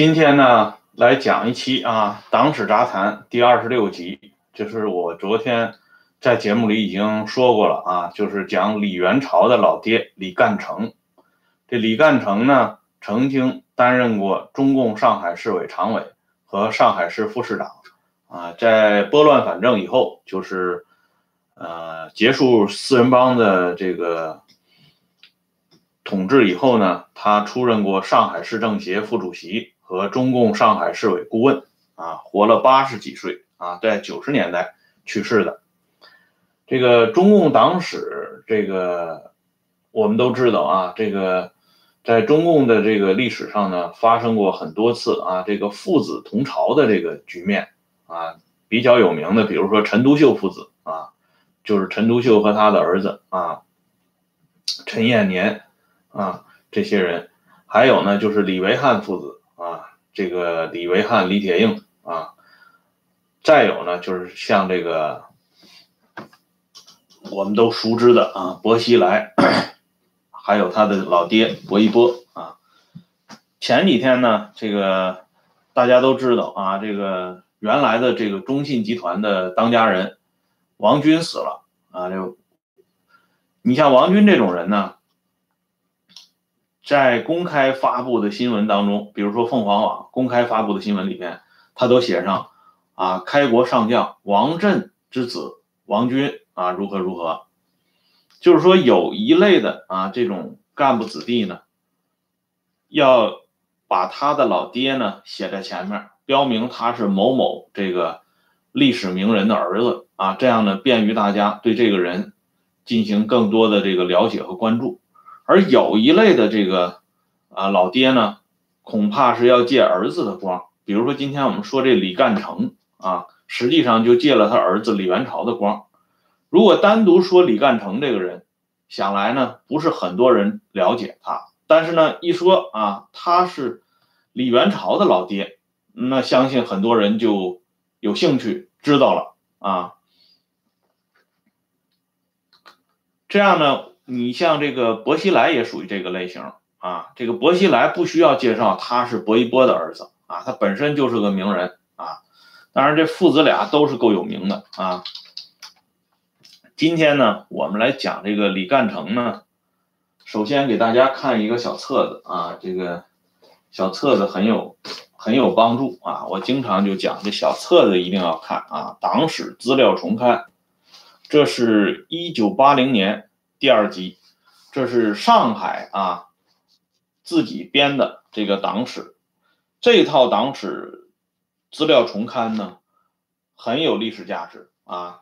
今天呢，来讲一期啊《党史杂谈》第二十六集，就是我昨天在节目里已经说过了啊，就是讲李元朝的老爹李干成。这李干成呢，曾经担任过中共上海市委常委和上海市副市长啊，在拨乱反正以后，就是呃结束四人帮的这个统治以后呢，他出任过上海市政协副主席。和中共上海市委顾问啊，活了八十几岁啊，在九十年代去世的。这个中共党史，这个我们都知道啊，这个在中共的这个历史上呢，发生过很多次啊，这个父子同朝的这个局面啊，比较有名的，比如说陈独秀父子啊，就是陈独秀和他的儿子啊，陈彦年啊，这些人，还有呢，就是李维汉父子。啊这个李维汉、李铁映啊，再有呢，就是像这个我们都熟知的啊，薄熙来，还有他的老爹薄一波啊。前几天呢，这个大家都知道啊，这个原来的这个中信集团的当家人王军死了啊。就你像王军这种人呢。在公开发布的新闻当中，比如说凤凰网公开发布的新闻里面，他都写上啊，开国上将王震之子王军啊，如何如何，就是说有一类的啊这种干部子弟呢，要把他的老爹呢写在前面，标明他是某某这个历史名人的儿子啊，这样呢便于大家对这个人进行更多的这个了解和关注。而有一类的这个啊老爹呢，恐怕是要借儿子的光，比如说今天我们说这李干成啊，实际上就借了他儿子李元朝的光。如果单独说李干成这个人，想来呢不是很多人了解他，但是呢一说啊他是李元朝的老爹，那相信很多人就有兴趣知道了啊。这样呢。你像这个薄熙来也属于这个类型啊，这个薄熙来不需要介绍，他是薄一波的儿子啊，他本身就是个名人啊。当然，这父子俩都是够有名的啊。今天呢，我们来讲这个李干成呢，首先给大家看一个小册子啊，这个小册子很有很有帮助啊。我经常就讲，这小册子一定要看啊，《党史资料重刊》，这是一九八零年。第二集，这是上海啊自己编的这个党史，这套党史资料重刊呢很有历史价值啊，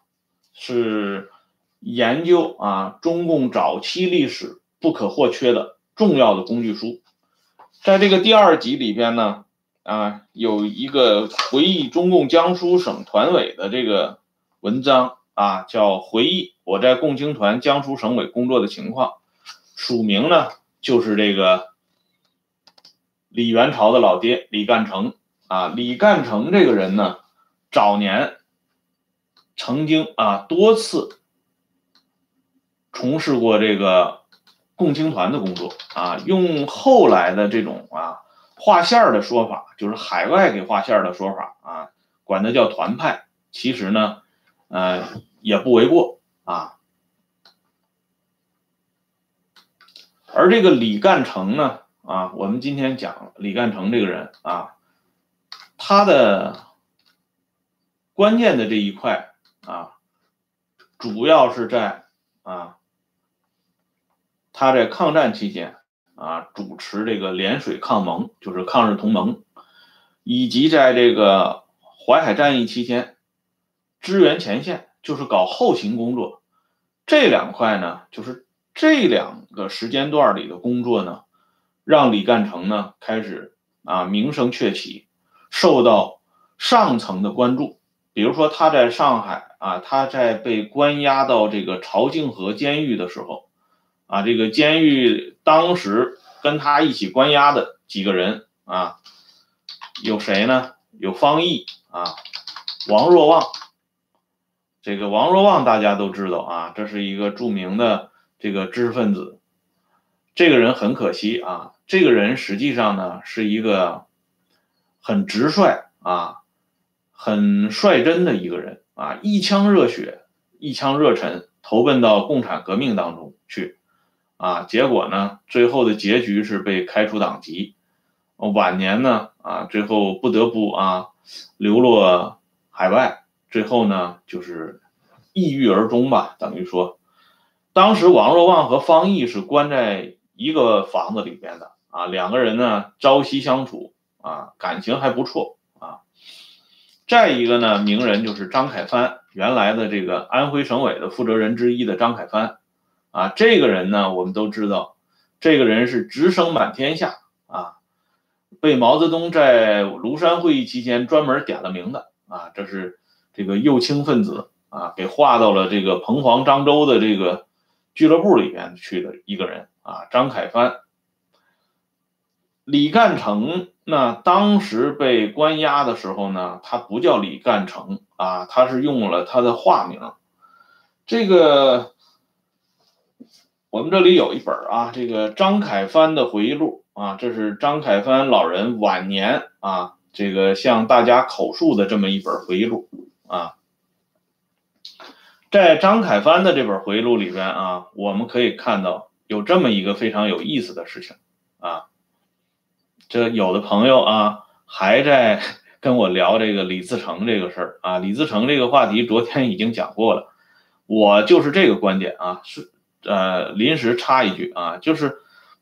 是研究啊中共早期历史不可或缺的重要的工具书。在这个第二集里边呢啊有一个回忆中共江苏省团委的这个文章。啊，叫回忆我在共青团江苏省委工作的情况，署名呢就是这个李元朝的老爹李干成啊。李干成这个人呢，早年曾经啊多次从事过这个共青团的工作啊。用后来的这种啊划线的说法，就是海外给划线的说法啊，管它叫团派。其实呢，呃。也不为过啊，而这个李干成呢，啊，我们今天讲李干成这个人啊，他的关键的这一块啊，主要是在啊，他在抗战期间啊，主持这个涟水抗盟，就是抗日同盟，以及在这个淮海战役期间支援前线。就是搞后勤工作，这两块呢，就是这两个时间段里的工作呢，让李干成呢开始啊名声鹊起，受到上层的关注。比如说他在上海啊，他在被关押到这个朝泾河监狱的时候，啊，这个监狱当时跟他一起关押的几个人啊，有谁呢？有方毅啊，王若望。这个王若望大家都知道啊，这是一个著名的这个知识分子。这个人很可惜啊，这个人实际上呢是一个很直率啊，很率真的一个人啊，一腔热血，一腔热忱投奔到共产革命当中去啊，结果呢，最后的结局是被开除党籍，晚年呢啊，最后不得不啊流落海外，最后呢就是抑郁而终吧，等于说，当时王若望和方毅是关在一个房子里边的啊，两个人呢朝夕相处。啊，感情还不错啊。再一个呢，名人就是张凯帆，原来的这个安徽省委的负责人之一的张凯帆，啊，这个人呢，我们都知道，这个人是直升满天下啊，被毛泽东在庐山会议期间专门点了名的啊，这是这个右倾分子啊，给划到了这个彭黄漳州的这个俱乐部里边去的一个人啊，张凯帆。李干成那当时被关押的时候呢，他不叫李干成啊，他是用了他的化名。这个我们这里有一本啊，这个张凯帆的回忆录啊，这是张凯帆老人晚年啊，这个向大家口述的这么一本回忆录啊。在张凯帆的这本回忆录里边啊，我们可以看到有这么一个非常有意思的事情啊。这有的朋友啊，还在 跟我聊这个李自成这个事儿啊。李自成这个话题，昨天已经讲过了。我就是这个观点啊，是呃，临时插一句啊，就是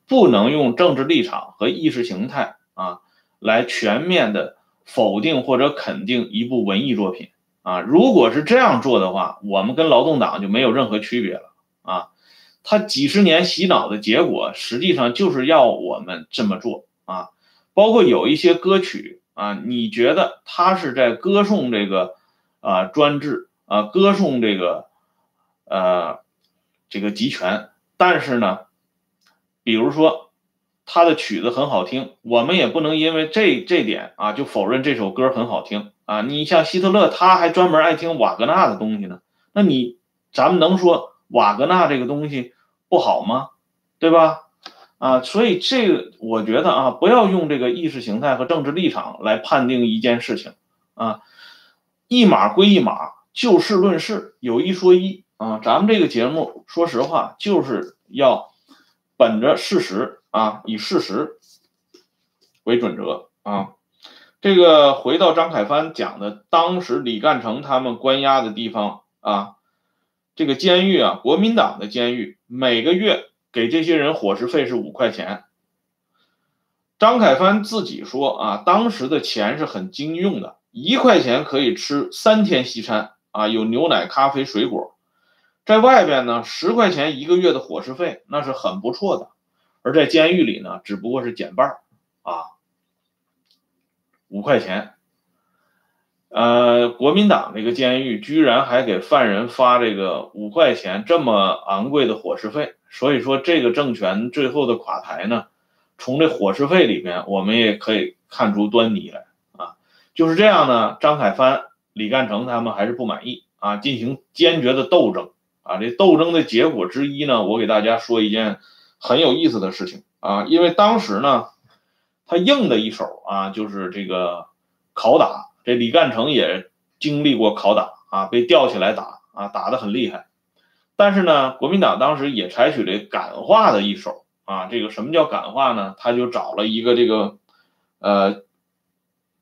不能用政治立场和意识形态啊，来全面的否定或者肯定一部文艺作品啊。如果是这样做的话，我们跟劳动党就没有任何区别了啊。他几十年洗脑的结果，实际上就是要我们这么做啊。包括有一些歌曲啊，你觉得他是在歌颂这个啊专制啊，歌颂这个呃这个集权，但是呢，比如说他的曲子很好听，我们也不能因为这这点啊就否认这首歌很好听啊。你像希特勒，他还专门爱听瓦格纳的东西呢，那你咱们能说瓦格纳这个东西不好吗？对吧？啊，所以这个我觉得啊，不要用这个意识形态和政治立场来判定一件事情啊，一码归一码，就事论事，有一说一啊。咱们这个节目，说实话，就是要本着事实啊，以事实为准则啊。这个回到张凯帆讲的，当时李干成他们关押的地方啊，这个监狱啊，国民党的监狱，每个月。给这些人伙食费是五块钱。张凯帆自己说啊，当时的钱是很经用的，一块钱可以吃三天西餐啊，有牛奶、咖啡、水果。在外边呢，十块钱一个月的伙食费那是很不错的，而在监狱里呢，只不过是减半啊，五块钱。呃，国民党这个监狱居然还给犯人发这个五块钱这么昂贵的伙食费。所以说，这个政权最后的垮台呢，从这伙食费里面，我们也可以看出端倪来啊。就是这样呢，张凯帆、李干成他们还是不满意啊，进行坚决的斗争啊。这斗争的结果之一呢，我给大家说一件很有意思的事情啊，因为当时呢，他硬的一手啊，就是这个拷打。这李干成也经历过拷打啊，被吊起来打啊，打得很厉害。但是呢，国民党当时也采取了感化的一手啊。这个什么叫感化呢？他就找了一个这个，呃，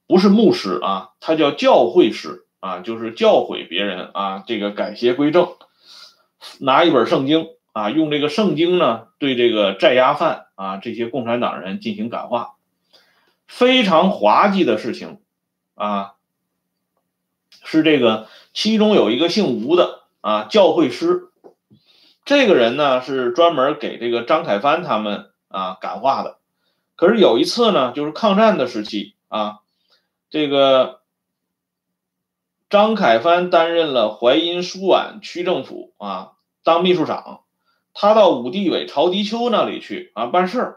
不是牧师啊，他叫教会师啊，就是教诲别人啊，这个改邪归正，拿一本圣经啊，用这个圣经呢，对这个在押犯啊，这些共产党人进行感化，非常滑稽的事情啊，是这个其中有一个姓吴的啊，教会师。这个人呢是专门给这个张凯帆他们啊感化的，可是有一次呢，就是抗战的时期啊，这个张凯帆担任了淮阴书皖区政府啊当秘书长，他到武地委曹迪秋那里去啊办事儿，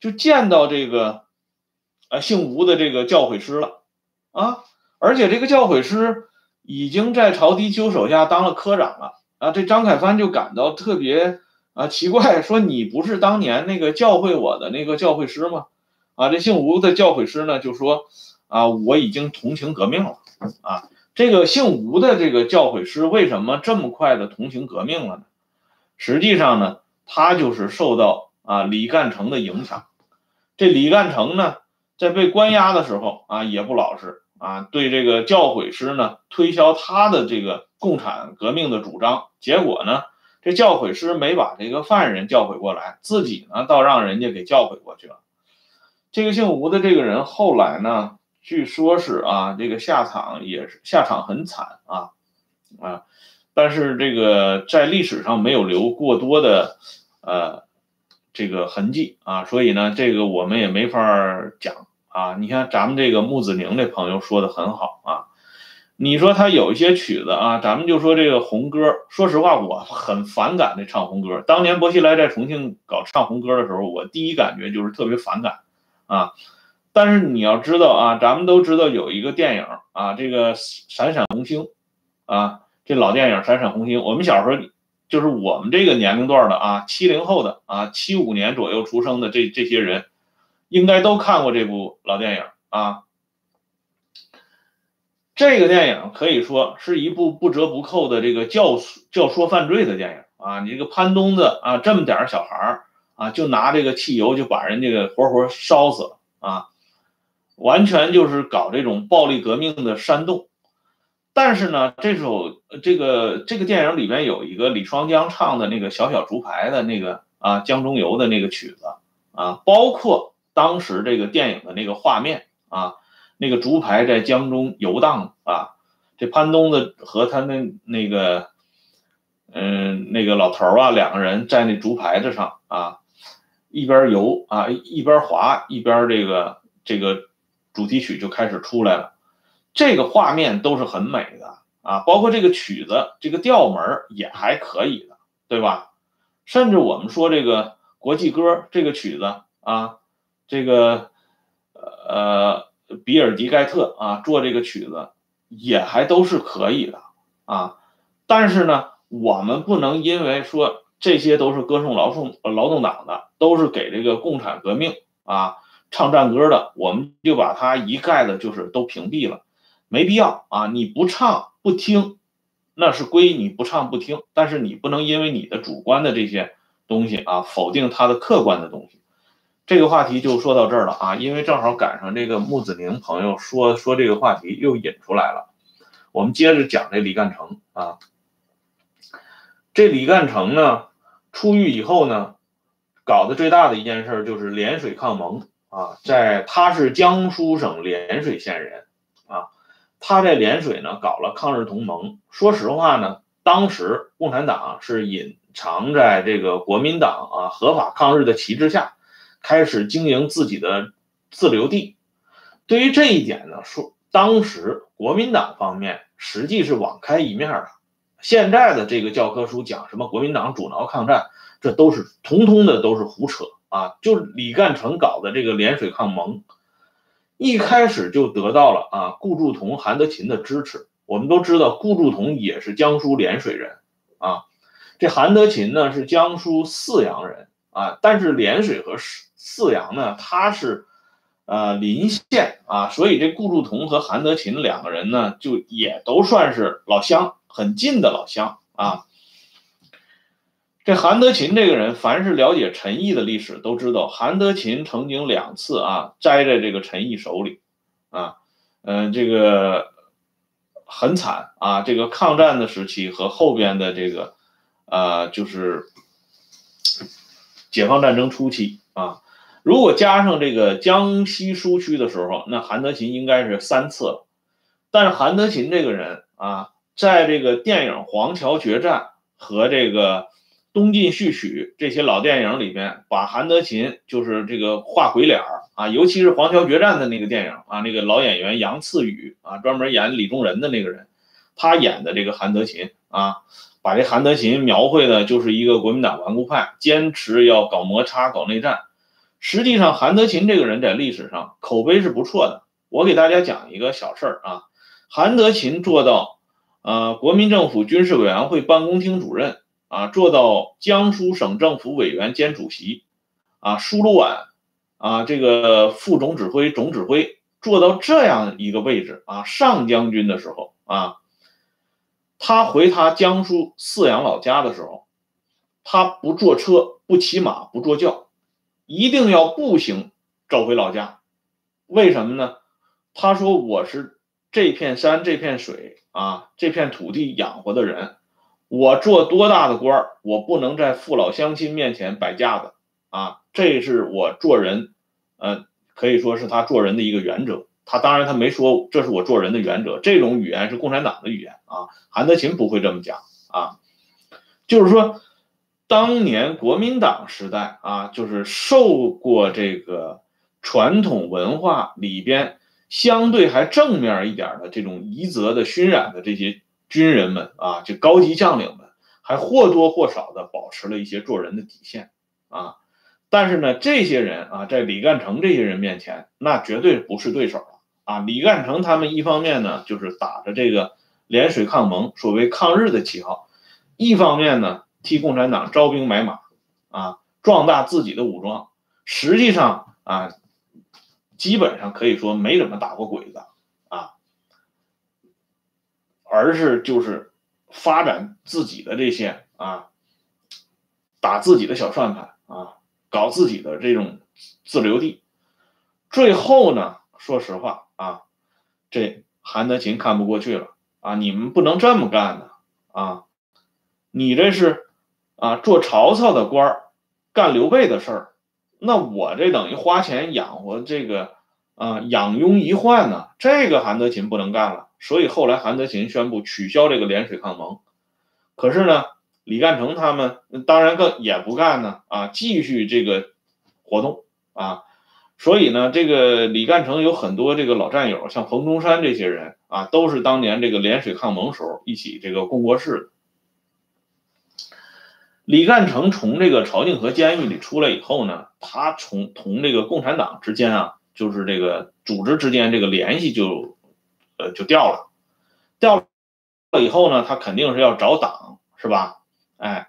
就见到这个啊姓吴的这个教诲师了啊，而且这个教诲师已经在曹迪秋手下当了科长了。啊，这张凯帆就感到特别啊奇怪，说你不是当年那个教会我的那个教会师吗？啊，这姓吴的教诲师呢就说，啊，我已经同情革命了啊。这个姓吴的这个教诲师为什么这么快的同情革命了呢？实际上呢，他就是受到啊李干成的影响。这李干成呢，在被关押的时候啊，也不老实啊，对这个教诲师呢推销他的这个共产革命的主张。结果呢，这教诲师没把这个犯人教诲过来，自己呢倒让人家给教诲过去了。这个姓吴的这个人后来呢？据说是啊，这个下场也是下场很惨啊啊，但是这个在历史上没有留过多的呃这个痕迹啊，所以呢，这个我们也没法讲啊。你看咱们这个木子宁这朋友说的很好啊，你说他有一些曲子啊，咱们就说这个红歌，说实话我很反感这唱红歌。当年薄熙来在重庆搞唱红歌的时候，我第一感觉就是特别反感啊。但是你要知道啊，咱们都知道有一个电影啊，这个《闪闪红星》，啊，这老电影《闪闪红星》，我们小时候就是我们这个年龄段的啊，七零后的啊，七五年左右出生的这这些人，应该都看过这部老电影啊。这个电影可以说是一部不折不扣的这个教教唆犯罪的电影啊。你这个潘东子啊，这么点小孩啊，就拿这个汽油就把人家给活活烧死了啊。完全就是搞这种暴力革命的煽动，但是呢，这首这个这个电影里边有一个李双江唱的那个小小竹排的那个啊江中游的那个曲子啊，包括当时这个电影的那个画面啊，那个竹排在江中游荡啊，这潘东子和他那那个嗯那个老头啊两个人在那竹排子上啊，一边游啊一边滑一边这个这个。主题曲就开始出来了，这个画面都是很美的啊，包括这个曲子，这个调门也还可以的，对吧？甚至我们说这个国际歌这个曲子啊，这个呃比尔迪盖特啊做这个曲子也还都是可以的啊，但是呢，我们不能因为说这些都是歌颂劳动劳动党的，都是给这个共产革命啊。唱战歌的，我们就把它一概的，就是都屏蔽了，没必要啊！你不唱不听，那是归你不唱不听，但是你不能因为你的主观的这些东西啊，否定他的客观的东西。这个话题就说到这儿了啊，因为正好赶上这个木子宁朋友说说这个话题又引出来了，我们接着讲这李干成啊。这李干成呢，出狱以后呢，搞的最大的一件事就是涟水抗盟。啊，在他是江苏省涟水县人，啊，他在涟水呢搞了抗日同盟。说实话呢，当时共产党是隐藏在这个国民党啊合法抗日的旗帜下，开始经营自己的自留地。对于这一点呢，说当时国民党方面实际是网开一面的。现在的这个教科书讲什么国民党阻挠抗战，这都是通通的都是胡扯。啊，就是李干成搞的这个涟水抗盟，一开始就得到了啊顾祝同、韩德勤的支持。我们都知道，顾祝同也是江苏涟水人啊，这韩德勤呢是江苏泗阳人啊，但是涟水和泗阳呢，它是呃邻县啊，所以这顾祝同和韩德勤两个人呢，就也都算是老乡，很近的老乡啊。这韩德勤这个人，凡是了解陈毅的历史都知道，韩德勤曾经两次啊栽在这个陈毅手里，啊，嗯，这个很惨啊。这个抗战的时期和后边的这个，呃，就是解放战争初期啊，如果加上这个江西苏区的时候，那韩德勤应该是三次了。但是韩德勤这个人啊，在这个电影《黄桥决战》和这个。东晋序曲这些老电影里边，把韩德勤就是这个画鬼脸儿啊，尤其是《黄桥决战》的那个电影啊，那个老演员杨赐予啊，专门演李仲仁的那个人，他演的这个韩德勤啊，把这韩德勤描绘的就是一个国民党顽固派，坚持要搞摩擦、搞内战。实际上，韩德勤这个人在历史上口碑是不错的。我给大家讲一个小事儿啊，韩德勤做到呃国民政府军事委员会办公厅主任。啊，做到江苏省政府委员兼主席，啊，输卢皖，啊，这个副总指挥、总指挥，做到这样一个位置啊，上将军的时候啊，他回他江苏泗阳老家的时候，他不坐车，不骑马，不坐轿，一定要步行走回老家。为什么呢？他说：“我是这片山、这片水啊、这片土地养活的人，我做多大的官，我不能在父老乡亲面前摆架子啊！这是我做人，呃。”可以说是他做人的一个原则。他当然他没说这是我做人的原则，这种语言是共产党的语言啊。韩德勤不会这么讲啊，就是说，当年国民党时代啊，就是受过这个传统文化里边相对还正面一点的这种夷则的熏染的这些军人们啊，就高级将领们，还或多或少的保持了一些做人的底线啊。但是呢，这些人啊，在李干成这些人面前，那绝对不是对手了啊！李干成他们一方面呢，就是打着这个联水抗盟、所谓抗日的旗号，一方面呢，替共产党招兵买马，啊，壮大自己的武装。实际上啊，基本上可以说没怎么打过鬼子啊，而是就是发展自己的这些啊，打自己的小算盘啊。搞自己的这种自留地，最后呢，说实话啊，这韩德勤看不过去了啊！你们不能这么干呢啊！你这是啊，做曹操的官儿，干刘备的事儿，那我这等于花钱养活这个啊，养拥一患呢。这个韩德勤不能干了，所以后来韩德勤宣布取消这个联水抗盟。可是呢？李干成他们当然更也不干呢啊，继续这个活动啊，所以呢，这个李干成有很多这个老战友，像彭中山这些人啊，都是当年这个联水抗盟时候一起这个共过事的。李干成从这个朝定河监狱里出来以后呢，他从同这个共产党之间啊，就是这个组织之间这个联系就呃就掉了，掉了以后呢，他肯定是要找党，是吧？哎，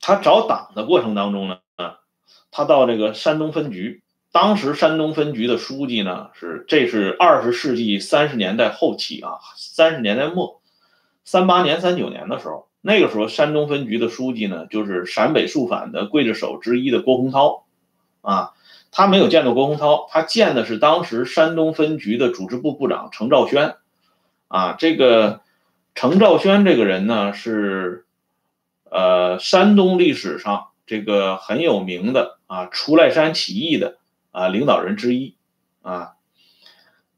他找党的过程当中呢，他到这个山东分局，当时山东分局的书记呢是，这是二十世纪三十年代后期啊，三十年代末，三八年、三九年的时候，那个时候山东分局的书记呢就是陕北肃反的刽子手之一的郭洪涛，啊，他没有见到郭洪涛，他见的是当时山东分局的组织部部长程兆轩，啊，这个程兆轩这个人呢是。呃，山东历史上这个很有名的啊，出赖山起义的啊领导人之一啊，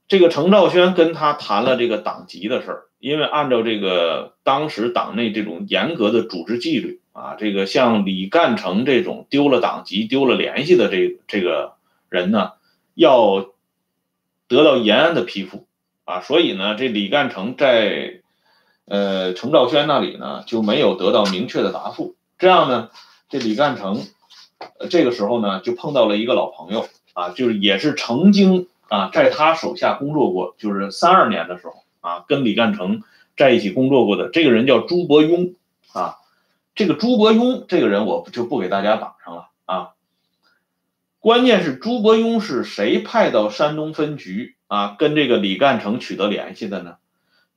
这个程兆轩跟他谈了这个党籍的事儿，因为按照这个当时党内这种严格的组织纪律啊，这个像李干成这种丢了党籍、丢了联系的这这个人呢，要得到延安的批复啊，所以呢，这李干成在。呃，程兆轩那里呢就没有得到明确的答复。这样呢，这李干成，呃，这个时候呢就碰到了一个老朋友啊，就是也是曾经啊在他手下工作过，就是三二年的时候啊跟李干成在一起工作过的这个人叫朱伯庸啊。这个朱伯庸这个人我就不给大家绑上了啊。关键是朱伯庸是谁派到山东分局啊跟这个李干成取得联系的呢？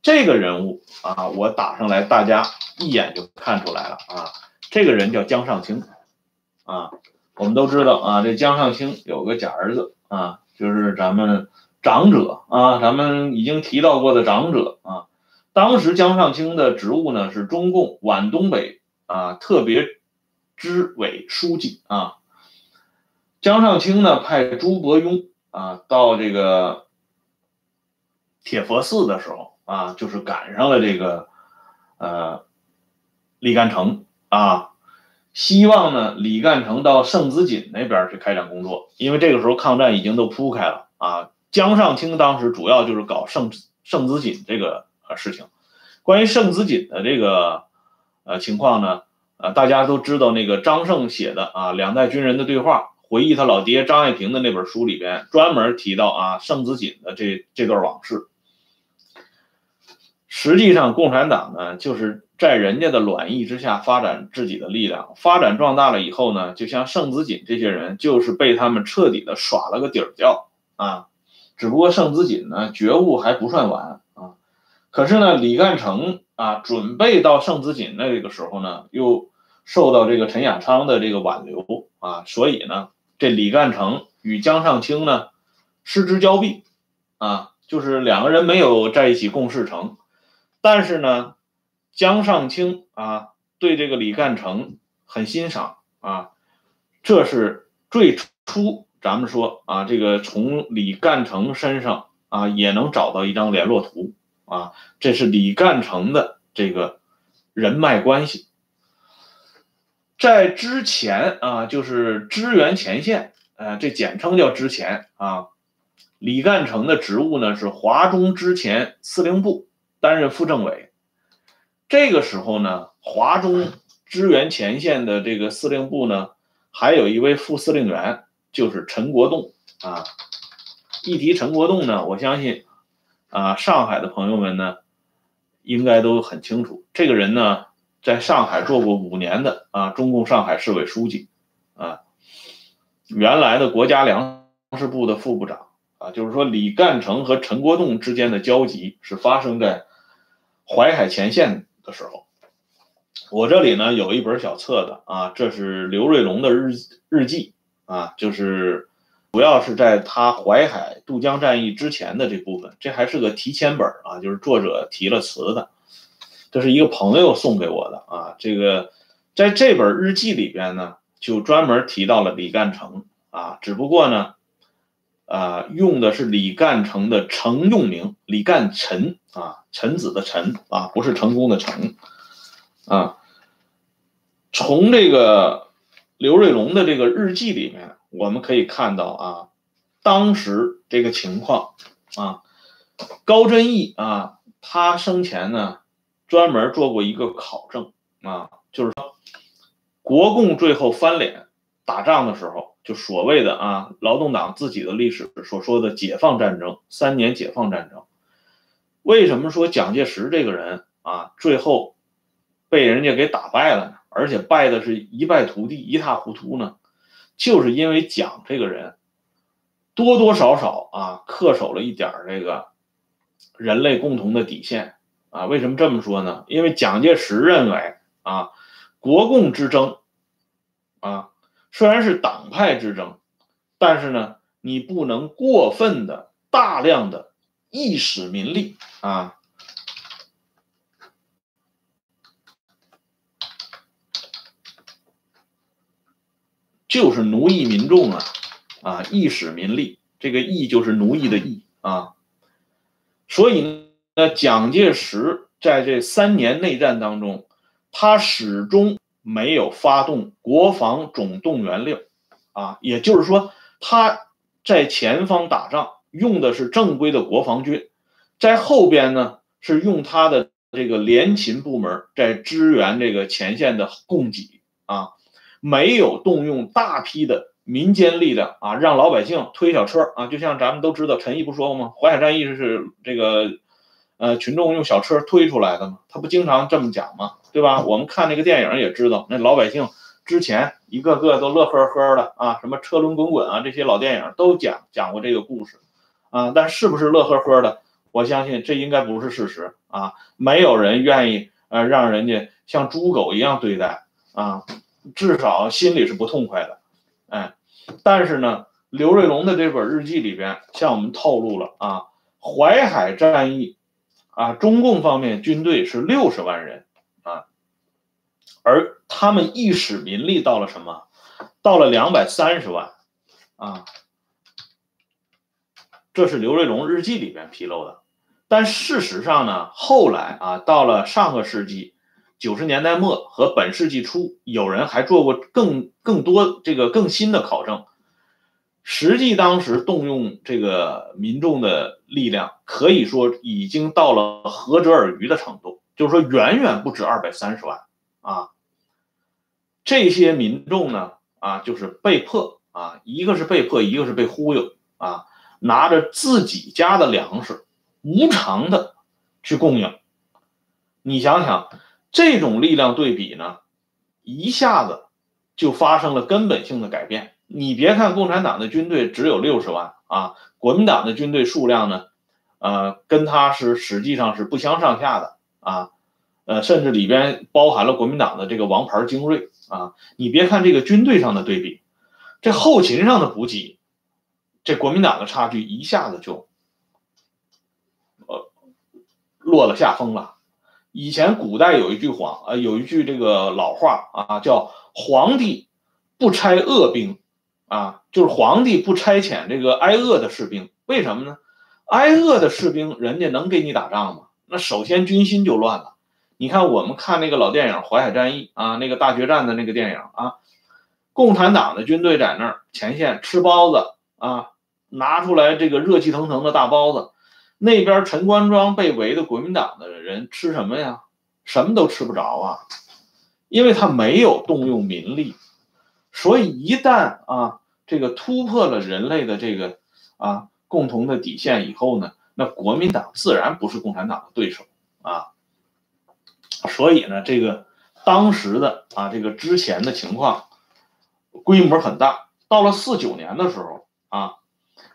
这个人物啊，我打上来，大家一眼就看出来了啊。这个人叫江上清啊，我们都知道啊，这江上清有个假儿子啊，就是咱们长者啊，咱们已经提到过的长者啊。当时江上清的职务呢是中共皖东北啊特别支委书记啊。江上清呢派朱伯庸啊到这个铁佛寺的时候。啊，就是赶上了这个，呃，李干成啊，希望呢李干成到盛子锦那边去开展工作，因为这个时候抗战已经都铺开了啊。江上清当时主要就是搞盛盛子锦这个呃事情。关于盛子锦的这个呃情况呢，呃，大家都知道那个张胜写的啊两代军人的对话，回忆他老爹张爱萍的那本书里边专门提到啊盛子锦的这这段往事。实际上，共产党呢，就是在人家的卵意之下发展自己的力量，发展壮大了以后呢，就像盛子锦这些人，就是被他们彻底的耍了个底儿掉啊。只不过盛子锦呢觉悟还不算晚啊。可是呢，李干成啊准备到盛子锦那个时候呢，又受到这个陈亚昌的这个挽留啊，所以呢，这李干成与江上清呢失之交臂啊，就是两个人没有在一起共事成。但是呢，江上清啊对这个李干成很欣赏啊，这是最初咱们说啊，这个从李干成身上啊也能找到一张联络图啊，这是李干成的这个人脉关系。在之前啊，就是支援前线，呃，这简称叫之前啊，李干成的职务呢是华中之前司令部。担任副政委，这个时候呢，华中支援前线的这个司令部呢，还有一位副司令员，就是陈国栋啊。一提陈国栋呢，我相信啊，上海的朋友们呢，应该都很清楚，这个人呢，在上海做过五年的啊，中共上海市委书记啊，原来的国家粮食部的副部长啊，就是说李干成和陈国栋之间的交集是发生在。淮海前线的时候，我这里呢有一本小册子啊，这是刘瑞龙的日日记啊，就是主要是在他淮海渡江战役之前的这部分，这还是个提前本啊，就是作者提了词的，这是一个朋友送给我的啊，这个在这本日记里边呢，就专门提到了李干成啊，只不过呢。啊，用的是李干成的成用名李干臣啊，臣子的臣啊，不是成功的成啊。从这个刘瑞龙的这个日记里面，我们可以看到啊，当时这个情况啊，高真义啊，他生前呢专门做过一个考证啊，就是说国共最后翻脸打仗的时候。就所谓的啊，劳动党自己的历史所说的解放战争，三年解放战争，为什么说蒋介石这个人啊，最后被人家给打败了呢？而且败的是一败涂地、一塌糊涂呢？就是因为蒋这个人多多少少啊，恪守了一点这个人类共同的底线啊。为什么这么说呢？因为蒋介石认为啊，国共之争啊。虽然是党派之争，但是呢，你不能过分的、大量的意使民力啊，就是奴役民众啊，啊，意使民力，这个“意”就是奴役的“意”啊。所以呢，蒋介石在这三年内战当中，他始终。没有发动国防总动员令，啊，也就是说他在前方打仗用的是正规的国防军，在后边呢是用他的这个联勤部门在支援这个前线的供给。啊，没有动用大批的民间力量啊，让老百姓推小车。啊，就像咱们都知道陈毅不说过吗？淮海战役是这个呃群众用小车推出来的吗？他不经常这么讲吗？对吧？我们看那个电影也知道，那老百姓之前一个个都乐呵呵的啊，什么车轮滚滚啊，这些老电影都讲讲过这个故事啊。但是不是乐呵呵的？我相信这应该不是事实啊。没有人愿意呃让人家像猪狗一样对待啊，至少心里是不痛快的。哎，但是呢，刘瑞龙的这本日记里边向我们透露了啊，淮海战役啊，中共方面军队是六十万人啊。而他们一使民力到了什么？到了两百三十万，啊，这是刘瑞龙日记里边披露的。但事实上呢，后来啊，到了上个世纪九十年代末和本世纪初，有人还做过更更多这个更新的考证。实际当时动用这个民众的力量，可以说已经到了何泽而渔的程度，就是说远远不止二百三十万啊。这些民众呢，啊，就是被迫啊，一个是被迫，一个是被忽悠啊，拿着自己家的粮食无偿的去供应。你想想，这种力量对比呢，一下子就发生了根本性的改变你别看共产党的军队只有六十万啊，国民党的军队数量呢，呃，跟他是实际上是不相上下的啊，呃，甚至里边包含了国民党的这个王牌精锐啊。你别看这个军队上的对比，这后勤上的补给，这国民党的差距一下子就，呃，落了下风了。以前古代有一句话，呃，有一句这个老话啊，叫“皇帝不差恶兵”，啊，就是皇帝不差遣这个挨饿的士兵。为什么呢？挨饿的士兵，人家能给你打仗吗？那首先军心就乱了。你看我们看那个老电影《淮海战役》啊，那个大决战的那个电影啊，共产党的军队在那儿前线吃包子啊，拿出来这个热气腾腾的大包子。那边陈官庄被围的国民党的人吃什么呀？什么都吃不着啊，因为他没有动用民力，所以一旦啊这个突破了人类的这个啊共同的底线以后呢，那国民党自然不是共产党的对手啊。所以呢，这个当时的啊这个之前的情况规模很大，到了四九年的时候啊，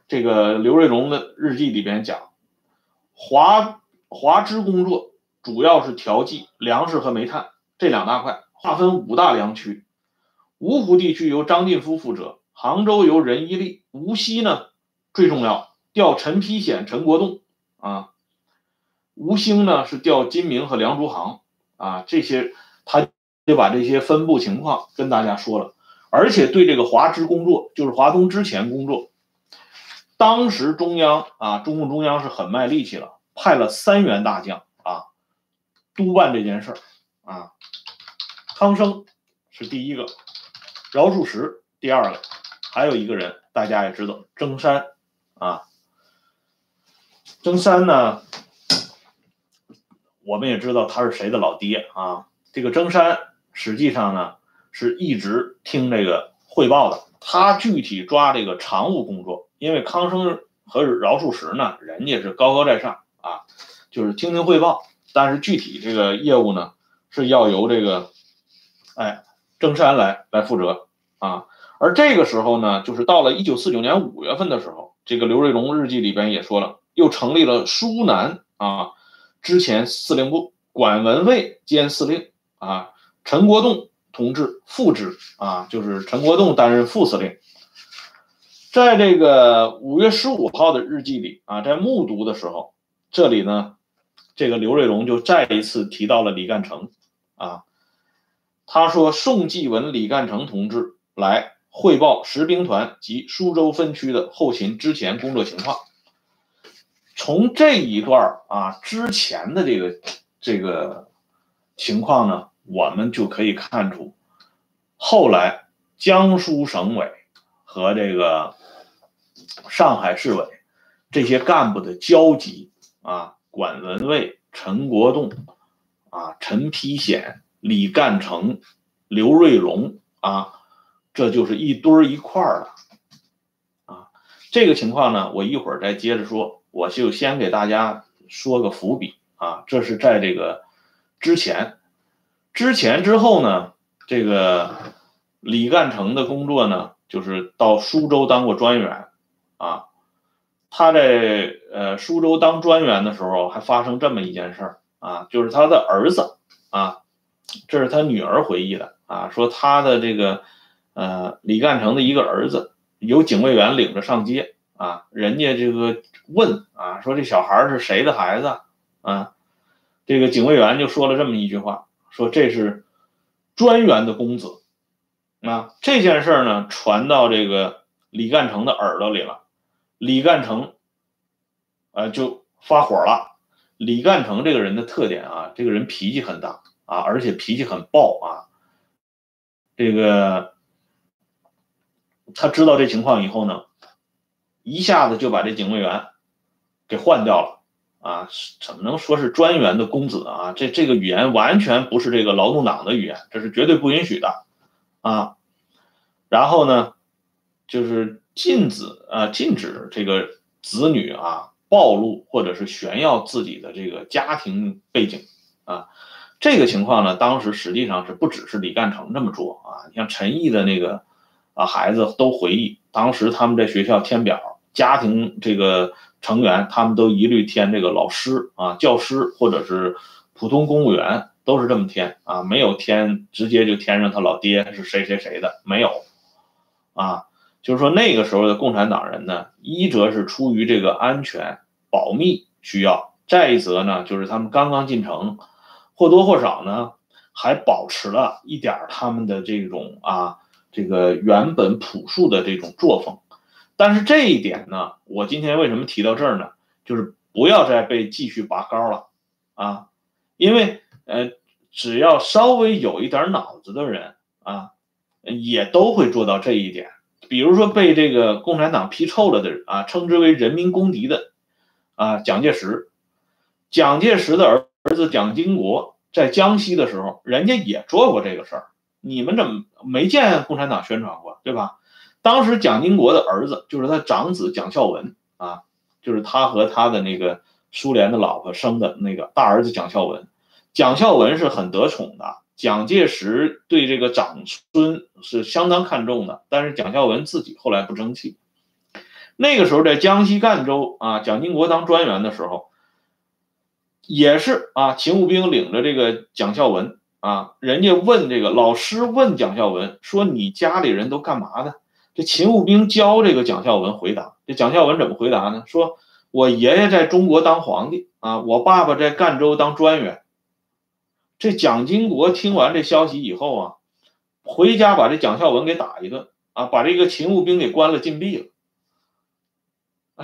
这个刘瑞荣的日记里边讲。华华支工作主要是调剂粮食和煤炭这两大块，划分五大粮区。芜湖地区由张晋夫负责，杭州由任一立，无锡呢最重要，调陈丕显、陈国栋啊。吴兴呢是调金明和梁竹航啊，这些他就把这些分布情况跟大家说了，而且对这个华支工作，就是华东之前工作。当时中央啊，中共中央是很卖力气了，派了三员大将啊，督办这件事儿啊。康生是第一个，饶漱石第二个，还有一个人大家也知道，曾山啊。曾山呢，我们也知道他是谁的老爹啊。这个曾山实际上呢，是一直听这个汇报的，他具体抓这个常务工作。因为康生和饶漱石呢，人家是高高在上啊，就是听听汇报，但是具体这个业务呢，是要由这个，哎，郑山来来负责啊。而这个时候呢，就是到了一九四九年五月份的时候，这个刘瑞荣日记里边也说了，又成立了苏南啊，之前司令部，管文卫兼司令啊，陈国栋同志副职啊，就是陈国栋担任副司令。在这个五月十五号的日记里啊，在目睹的时候，这里呢，这个刘瑞龙就再一次提到了李干成啊。他说：“宋继文、李干成同志来汇报十兵团及苏州分区的后勤之前工作情况。”从这一段啊之前的这个这个情况呢，我们就可以看出，后来江苏省委和这个。上海市委这些干部的交集啊，管文卫、陈国栋啊、陈丕显、李干成、刘瑞龙啊，这就是一堆一块儿的啊。这个情况呢，我一会儿再接着说，我就先给大家说个伏笔啊。这是在这个之前、之前之后呢，这个李干成的工作呢，就是到苏州当过专员。啊，他在呃苏州当专员的时候，还发生这么一件事儿啊，就是他的儿子啊，这是他女儿回忆的啊，说他的这个呃李干成的一个儿子，有警卫员领着上街啊，人家这个问啊，说这小孩是谁的孩子啊？这个警卫员就说了这么一句话，说这是专员的公子啊。这件事儿呢，传到这个李干成的耳朵里了。李干成，呃，就发火了。李干成这个人的特点啊，这个人脾气很大啊，而且脾气很暴啊。这个他知道这情况以后呢，一下子就把这警卫员给换掉了啊。怎么能说是专员的公子啊？这这个语言完全不是这个劳动党的语言，这是绝对不允许的啊。然后呢，就是。禁止啊，禁止这个子女啊暴露或者是炫耀自己的这个家庭背景啊。这个情况呢，当时实际上是不只是李干成这么做啊。你像陈毅的那个啊孩子都回忆，当时他们在学校填表，家庭这个成员他们都一律填这个老师啊、教师或者是普通公务员，都是这么填啊，没有填直接就填上他老爹是谁谁谁的，没有啊。就是说那个时候的共产党人呢，一则是出于这个安全保密需要，再一则呢，就是他们刚刚进城，或多或少呢。还保持了一点他们的这种啊，这个原本朴素的这种作风，但是这一点呢，我今天为什么提到这儿呢？就是不要再被继续拔高了啊，因为呃，只要稍微有一点脑子的人啊，也都会做到这一点。比如说被这个共产党批臭了的人啊，称之为人民公敌的啊，蒋介石，蒋介石的儿儿子蒋经国。在江西的时候，人家也做过这个事儿，你们怎么没见共产党宣传过，对吧？当时蒋经国的儿子就是他长子蒋孝文啊，就是他和他的那个苏联的老婆生的那个大儿子蒋孝文。蒋孝文是很得宠的，蒋介石对这个长孙是相当看重的，但是蒋孝文自己后来不争气。那个时候在江西赣州啊，蒋经国当专员的时候。也是啊，勤务兵领着这个蒋孝文啊，人家问这个老师问蒋孝文说：“你家里人都干嘛的？”这勤务兵教这个蒋孝文回答，这蒋孝文怎么回答呢？说：“我爷爷在中国当皇帝啊，我爸爸在赣州当专员。”这蒋经国听完这消息以后啊，回家把这蒋孝文给打一顿啊，把这个勤务兵给关了禁闭了。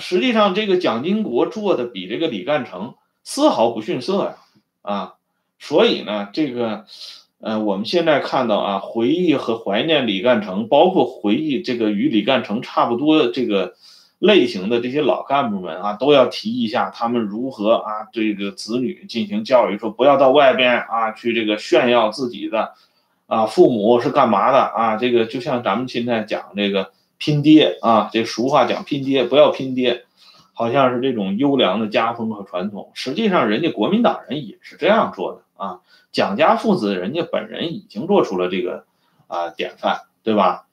实际上，这个蒋经国做的比这个李干成。丝毫不逊色呀，啊，所以呢，这个，呃，我们现在看到啊，回忆和怀念李干成，包括回忆这个与李干成差不多的这个类型的这些老干部们啊，都要提一下他们如何啊，对这个子女进行教育，说不要到外边啊去这个炫耀自己的，啊，父母是干嘛的啊？这个就像咱们现在讲这个拼爹啊，这俗话讲拼爹，不要拼爹。好像是这种优良的家风和传统，实际上人家国民党人也是这样做的啊。蒋家父子人家本人已经做出了这个啊典范，对吧？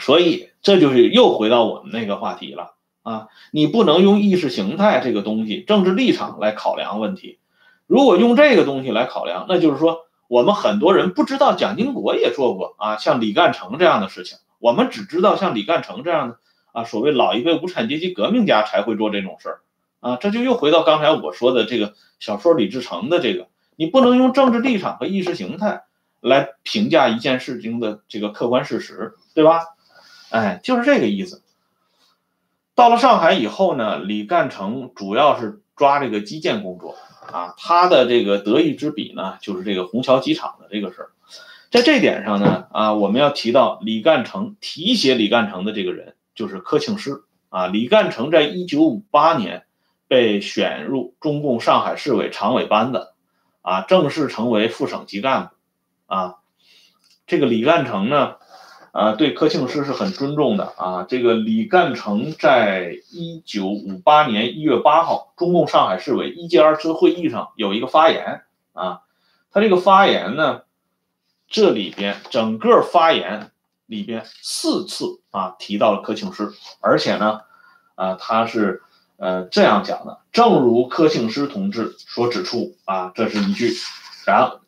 所以这就是又回到我们那个话题了啊。你不能用意识形态这个东西、政治立场来考量问题。如果用这个东西来考量，那就是说我们很多人不知道蒋经国也做过啊，像李干成这样的事情，我们只知道像李干成这样的。啊，所谓老一辈无产阶级革命家才会做这种事儿，啊，这就又回到刚才我说的这个小说李自成的这个，你不能用政治立场和意识形态来评价一件事情的这个客观事实，对吧？哎，就是这个意思。到了上海以后呢，李干成主要是抓这个基建工作，啊，他的这个得意之笔呢，就是这个虹桥机场的这个事儿。在这点上呢，啊，我们要提到李干成提携李干成的这个人。就是柯庆施啊，李干成在一九五八年被选入中共上海市委常委班子，啊，正式成为副省级干部，啊，这个李干成呢，啊，对柯庆施是很尊重的啊。这个李干成在一九五八年一月八号中共上海市委一届二次会议上有一个发言啊，他这个发言呢，这里边整个发言。里边四次啊提到了柯庆施，而且呢，啊他是呃这样讲的，正如柯庆施同志所指出啊，这是一句，然后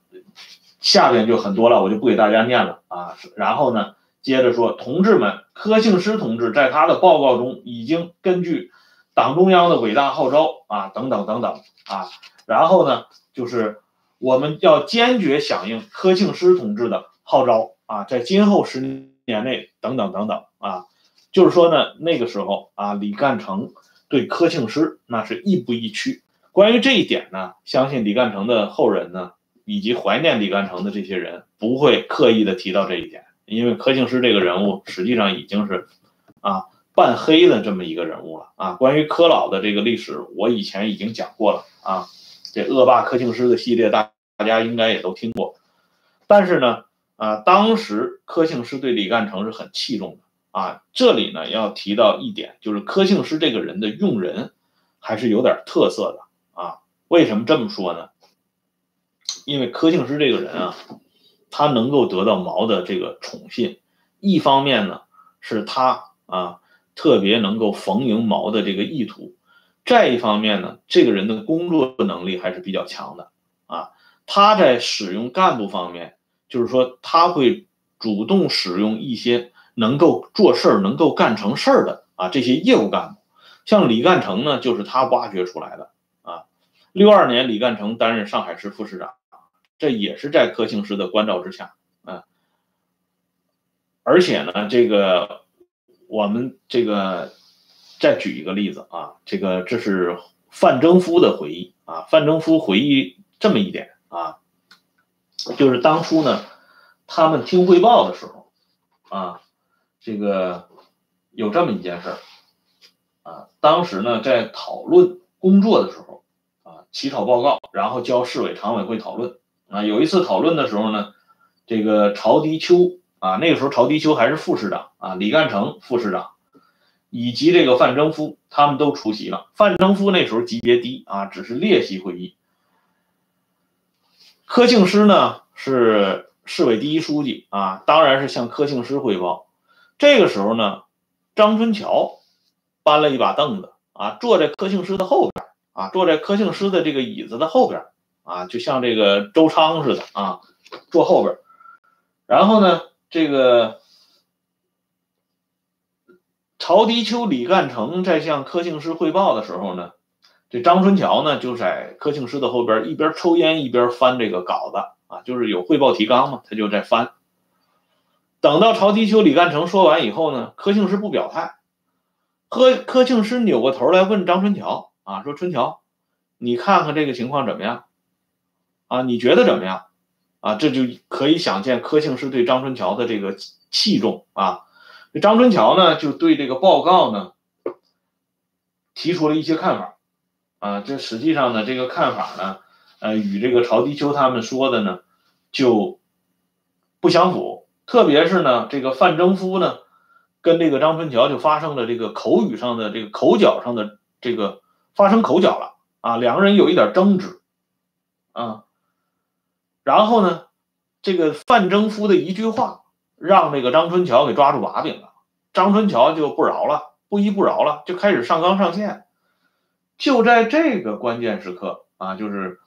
下边就很多了，我就不给大家念了啊。然后呢，接着说，同志们，柯庆施同志在他的报告中已经根据党中央的伟大号召啊等等等等啊，然后呢，就是我们要坚决响应柯庆施同志的号召啊，在今后十年。年内等等等等啊，就是说呢，那个时候啊，李干成对柯庆施那是亦步亦趋。关于这一点呢，相信李干成的后人呢，以及怀念李干成的这些人不会刻意的提到这一点，因为柯庆施这个人物实际上已经是啊半黑的这么一个人物了啊。关于柯老的这个历史，我以前已经讲过了啊，这恶霸柯庆施的系列大大家应该也都听过，但是呢。啊，当时柯庆施对李干成是很器重的啊。这里呢要提到一点，就是柯庆施这个人的用人还是有点特色的啊。为什么这么说呢？因为柯庆施这个人啊，他能够得到毛的这个宠信，一方面呢是他啊特别能够逢迎毛的这个意图，再一方面呢，这个人的工作能力还是比较强的啊。他在使用干部方面，就是说他会主动使用一些能够做事儿、能够干成事儿的啊这些业务干部，像李干成呢，就是他挖掘出来的啊。六二年，李干成担任上海市副市长，这也是在柯庆施的关照之下啊。而且呢，这个我们这个再举一个例子啊，这个这是范征夫的回忆啊，范征夫回忆这么一点。啊，就是当初呢，他们听汇报的时候，啊，这个有这么一件事儿，啊，当时呢在讨论工作的时候，啊，起草报告，然后交市委常委会讨论，啊，有一次讨论的时候呢，这个曹迪秋，啊，那个时候曹迪秋还是副市长，啊，李干成副市长，以及这个范征夫，他们都出席了。范征夫那时候级别低，啊，只是列席会议。柯庆施呢是市委第一书记啊，当然是向柯庆施汇报。这个时候呢，张春桥搬了一把凳子啊，坐在柯庆施的后边啊，坐在柯庆施的这个椅子的后边啊，就像这个周昌似的啊，坐后边。然后呢，这个曹迪秋、李干成在向柯庆施汇报的时候呢。这张春桥呢，就在柯庆施的后边，一边抽烟一边翻这个稿子啊，就是有汇报提纲嘛，他就在翻。等到曹迪秋、李干成说完以后呢，柯庆施不表态，柯柯庆施扭过头来问张春桥啊，说：“春桥，你看看这个情况怎么样？啊，你觉得怎么样？啊，这就可以想见柯庆施对张春桥的这个器重啊。这张春桥呢，就对这个报告呢提出了一些看法。”啊，这实际上呢，这个看法呢，呃，与这个曹迪秋他们说的呢，就不相符。特别是呢，这个范征夫呢，跟这个张春桥就发生了这个口语上的这个口角上的这个发生口角了啊，两个人有一点争执啊。然后呢，这个范征夫的一句话，让这个张春桥给抓住把柄了，张春桥就不饶了，不依不饶了，就开始上纲上线。就在这个关键时刻啊，就是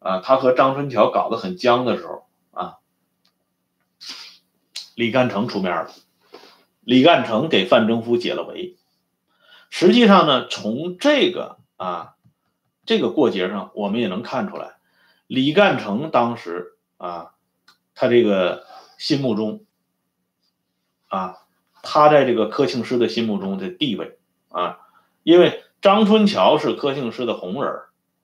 啊，他和张春桥搞得很僵的时候啊，李干成出面了。李干成给范征夫解了围。实际上呢，从这个啊这个过节上，我们也能看出来，李干成当时啊，他这个心目中啊，他在这个柯庆施的心目中的地位啊，因为。张春桥是柯庆施的红人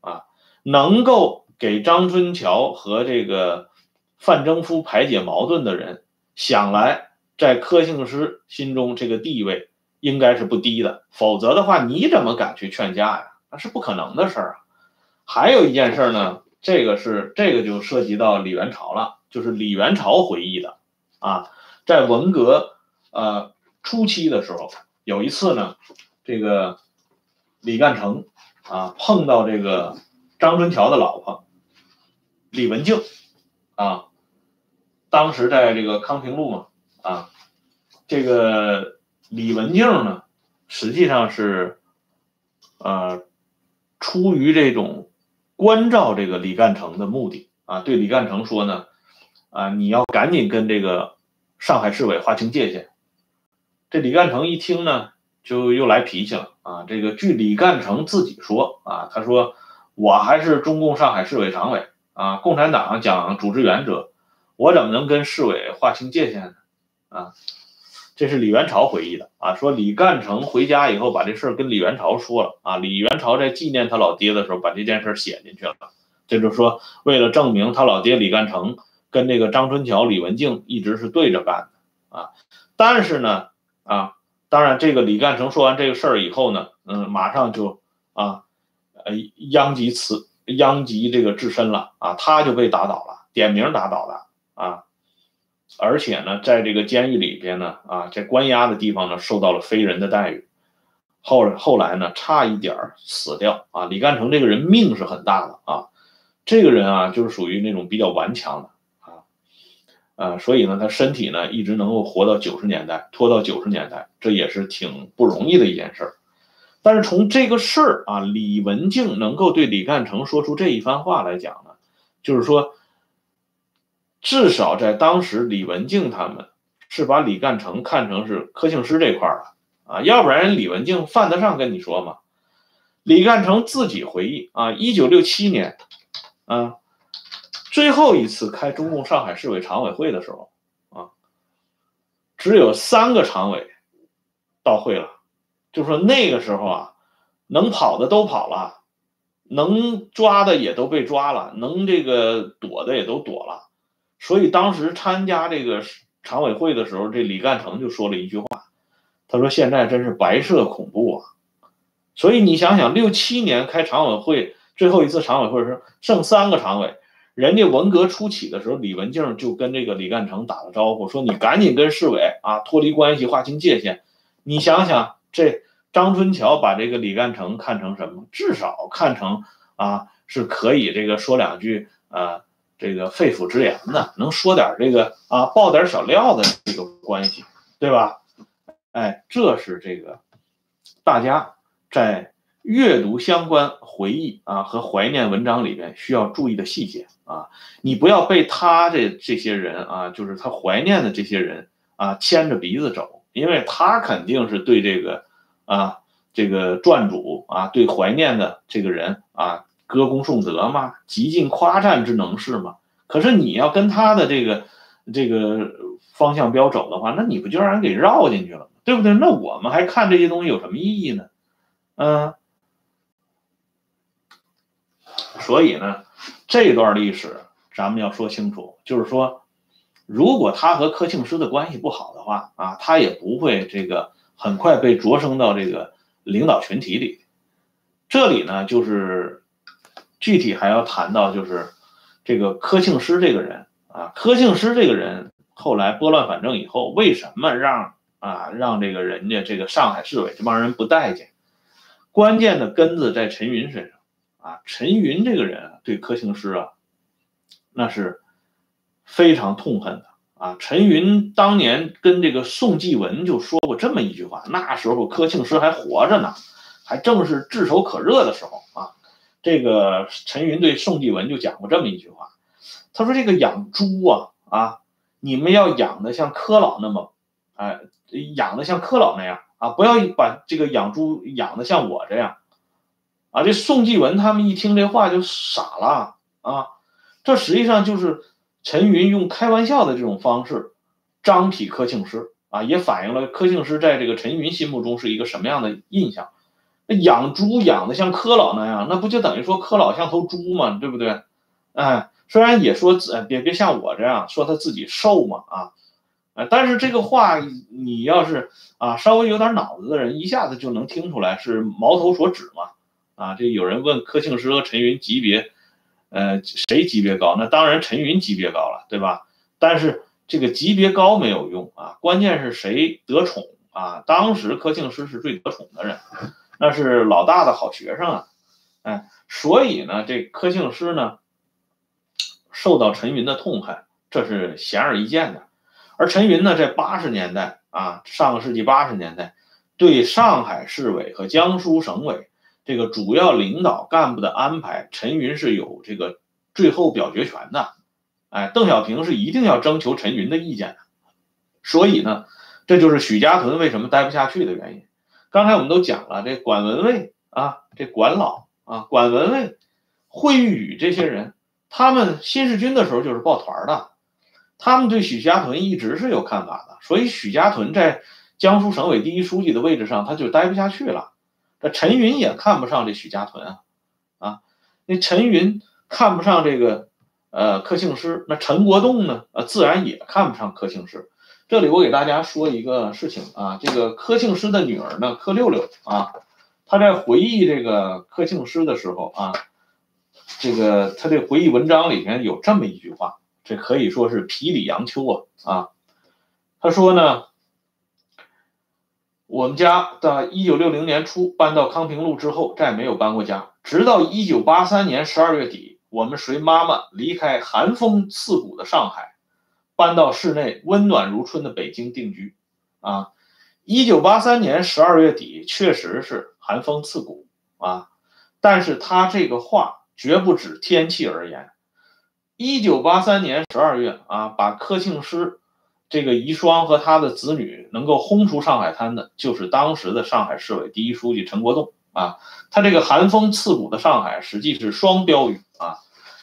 啊，能够给张春桥和这个范征夫排解矛盾的人，想来在柯庆施心中这个地位应该是不低的，否则的话你怎么敢去劝架呀？那是不可能的事儿啊。还有一件事呢，这个是这个就涉及到李元朝了，就是李元朝回忆的啊，在文革呃初期的时候，有一次呢，这个。李干成啊，碰到这个张春桥的老婆李文静啊，当时在这个康平路嘛啊，这个李文静呢，实际上是呃出于这种关照这个李干成的目的啊，对李干成说呢啊，你要赶紧跟这个上海市委划清界限。这李干成一听呢。就又来脾气了啊！这个据李干成自己说啊，他说我还是中共上海市委常委啊，共产党讲组织原则，我怎么能跟市委划清界限呢？啊，这是李元朝回忆的啊，说李干成回家以后把这事跟李元朝说了啊，李元朝在纪念他老爹的时候把这件事写进去了，这就是说为了证明他老爹李干成跟这个张春桥、李文静一直是对着干的啊，但是呢啊。当然，这个李干成说完这个事儿以后呢，嗯，马上就啊，呃，殃及此，殃及这个自身了啊，他就被打倒了，点名打倒的啊，而且呢，在这个监狱里边呢，啊，在关押的地方呢，受到了非人的待遇，后后来呢，差一点死掉啊。李干成这个人命是很大的啊，这个人啊，就是属于那种比较顽强的，呃，所以呢，他身体呢一直能够活到九十年代，拖到九十年代，这也是挺不容易的一件事儿。但是从这个事儿啊，李文静能够对李干成说出这一番话来讲呢，就是说，至少在当时，李文静他们是把李干成看成是柯庆施这块儿了啊，要不然李文静犯得上跟你说吗？李干成自己回忆啊，一九六七年，啊。最后一次开中共上海市委常委会的时候，啊，只有三个常委到会了，就说那个时候啊，能跑的都跑了，能抓的也都被抓了，能这个躲的也都躲了，所以当时参加这个常委会的时候，这李干成就说了一句话，他说现在真是白色恐怖啊，所以你想想，六七年开常委会最后一次常委会时候，剩三个常委。人家文革初起的时候，李文静就跟这个李干成打了招呼，说你赶紧跟市委啊脱离关系，划清界限。你想想，这张春桥把这个李干成看成什么？至少看成啊是可以这个说两句啊这个肺腑之言的，能说点这个啊爆点小料的这个关系，对吧？哎，这是这个大家在。阅读相关回忆啊和怀念文章里边需要注意的细节啊，你不要被他这这些人啊，就是他怀念的这些人啊牵着鼻子走，因为他肯定是对这个啊这个传主啊对怀念的这个人啊歌功颂德嘛，极尽夸赞之能事嘛。可是你要跟他的这个这个方向标走的话，那你不就让人给绕进去了，对不对？那我们还看这些东西有什么意义呢？嗯。所以呢，这段历史咱们要说清楚，就是说，如果他和柯庆施的关系不好的话啊，他也不会这个很快被擢升到这个领导群体里。这里呢，就是具体还要谈到，就是这个柯庆施这个人啊，柯庆施这个人后来拨乱反正以后，为什么让啊让这个人家这个上海市委这帮人不待见？关键的根子在陈云身上。啊，陈云这个人对柯庆施啊，那是非常痛恨的啊。陈云当年跟这个宋继文就说过这么一句话，那时候柯庆施还活着呢，还正是炙手可热的时候啊。这个陈云对宋继文就讲过这么一句话，他说：“这个养猪啊啊，你们要养的像柯老那么，哎，养的像柯老那样啊，不要把这个养猪养的像我这样。”啊，这宋继文他们一听这话就傻了啊！这实际上就是陈云用开玩笑的这种方式张体柯庆施啊，也反映了柯庆施在这个陈云心目中是一个什么样的印象。那养猪养的像柯老那样，那不就等于说柯老像头猪吗？对不对？哎，虽然也说别别像我这样说他自己瘦嘛啊，哎，但是这个话你要是啊稍微有点脑子的人，一下子就能听出来是矛头所指嘛。啊，这有人问柯庆施和陈云级别，呃，谁级别高？那当然陈云级别高了，对吧？但是这个级别高没有用啊，关键是谁得宠啊？当时柯庆施是最得宠的人，那是老大的好学生啊，哎，所以呢，这柯庆施呢，受到陈云的痛恨，这是显而易见的。而陈云呢，在八十年代啊，上个世纪八十年代，对上海市委和江苏省委。这个主要领导干部的安排，陈云是有这个最后表决权的，哎，邓小平是一定要征求陈云的意见的，所以呢，这就是许家屯为什么待不下去的原因。刚才我们都讲了，这管文蔚啊，这管老啊，管文蔚、惠玉宇这些人，他们新四军的时候就是抱团的，他们对许家屯一直是有看法的，所以许家屯在江苏省委第一书记的位置上，他就待不下去了。这陈云也看不上这许家屯啊，啊，那陈云看不上这个呃柯庆施，那陈国栋呢，呃自然也看不上柯庆施。这里我给大家说一个事情啊，这个柯庆施的女儿呢，柯六六啊，她在回忆这个柯庆施的时候啊，这个她这回忆文章里面有这么一句话，这可以说是皮里杨秋啊啊，他说呢。我们家在一九六零年初搬到康平路之后，再没有搬过家。直到一九八三年十二月底，我们随妈妈离开寒风刺骨的上海，搬到室内温暖如春的北京定居。啊，一九八三年十二月底确实是寒风刺骨啊，但是他这个话绝不止天气而言。一九八三年十二月啊，把柯庆施这个遗孀和他的子女能够轰出上海滩的，就是当时的上海市委第一书记陈国栋啊。他这个寒风刺骨的上海，实际是双标语啊，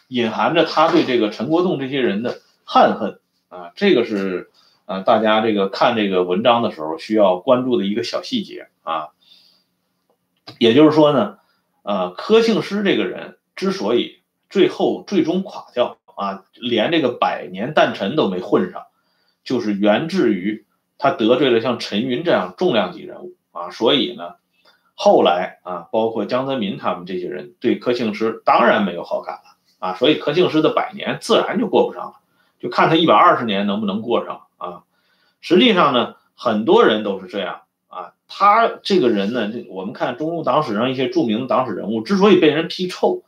隐含着他对这个陈国栋这些人的憾恨啊。这个是啊，大家这个看这个文章的时候需要关注的一个小细节啊。也就是说呢，呃，柯庆施这个人之所以最后最终垮掉。啊，连这个百年诞辰都没混上，就是源自于他得罪了像陈云这样重量级人物啊，所以呢，后来啊，包括江泽民他们这些人对柯庆施当然没有好感了啊，所以柯庆施的百年自然就过不上了，就看他一百二十年能不能过上啊。实际上呢，很多人都是这样啊，他这个人呢，我们看中共党史上一些著名的党史人物之所以被人批臭。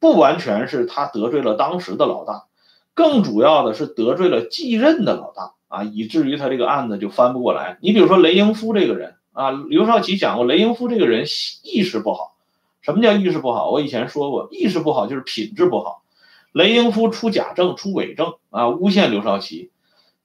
不完全是他得罪了当时的老大，更主要的是得罪了继任的老大啊，以至于他这个案子就翻不过来。你比如说雷英夫这个人啊，刘少奇讲过，雷英夫这个人意识不好。什么叫意识不好？我以前说过，意识不好就是品质不好。雷英夫出假证、出伪证啊，诬陷刘少奇。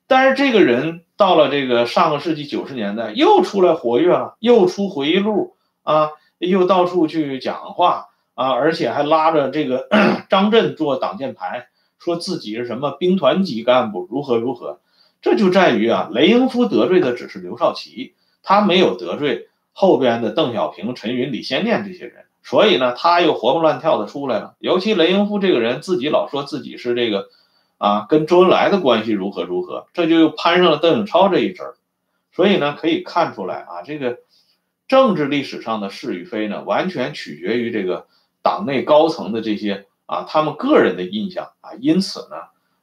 但是这个人到了这个上个世纪九十年代，又出来活跃了，又出回忆录啊，又到处去讲话。啊，而且还拉着这个 张震做挡箭牌，说自己是什么兵团级干部，如何如何。这就在于啊，雷英夫得罪的只是刘少奇，他没有得罪后边的邓小平、陈云、李先念这些人，所以呢，他又活蹦乱跳的出来了。尤其雷英夫这个人自己老说自己是这个啊，跟周恩来的关系如何如何，这就又攀上了邓颖超这一支儿。所以呢，可以看出来啊，这个政治历史上的是与非呢，完全取决于这个。党内高层的这些啊，他们个人的印象啊，因此呢，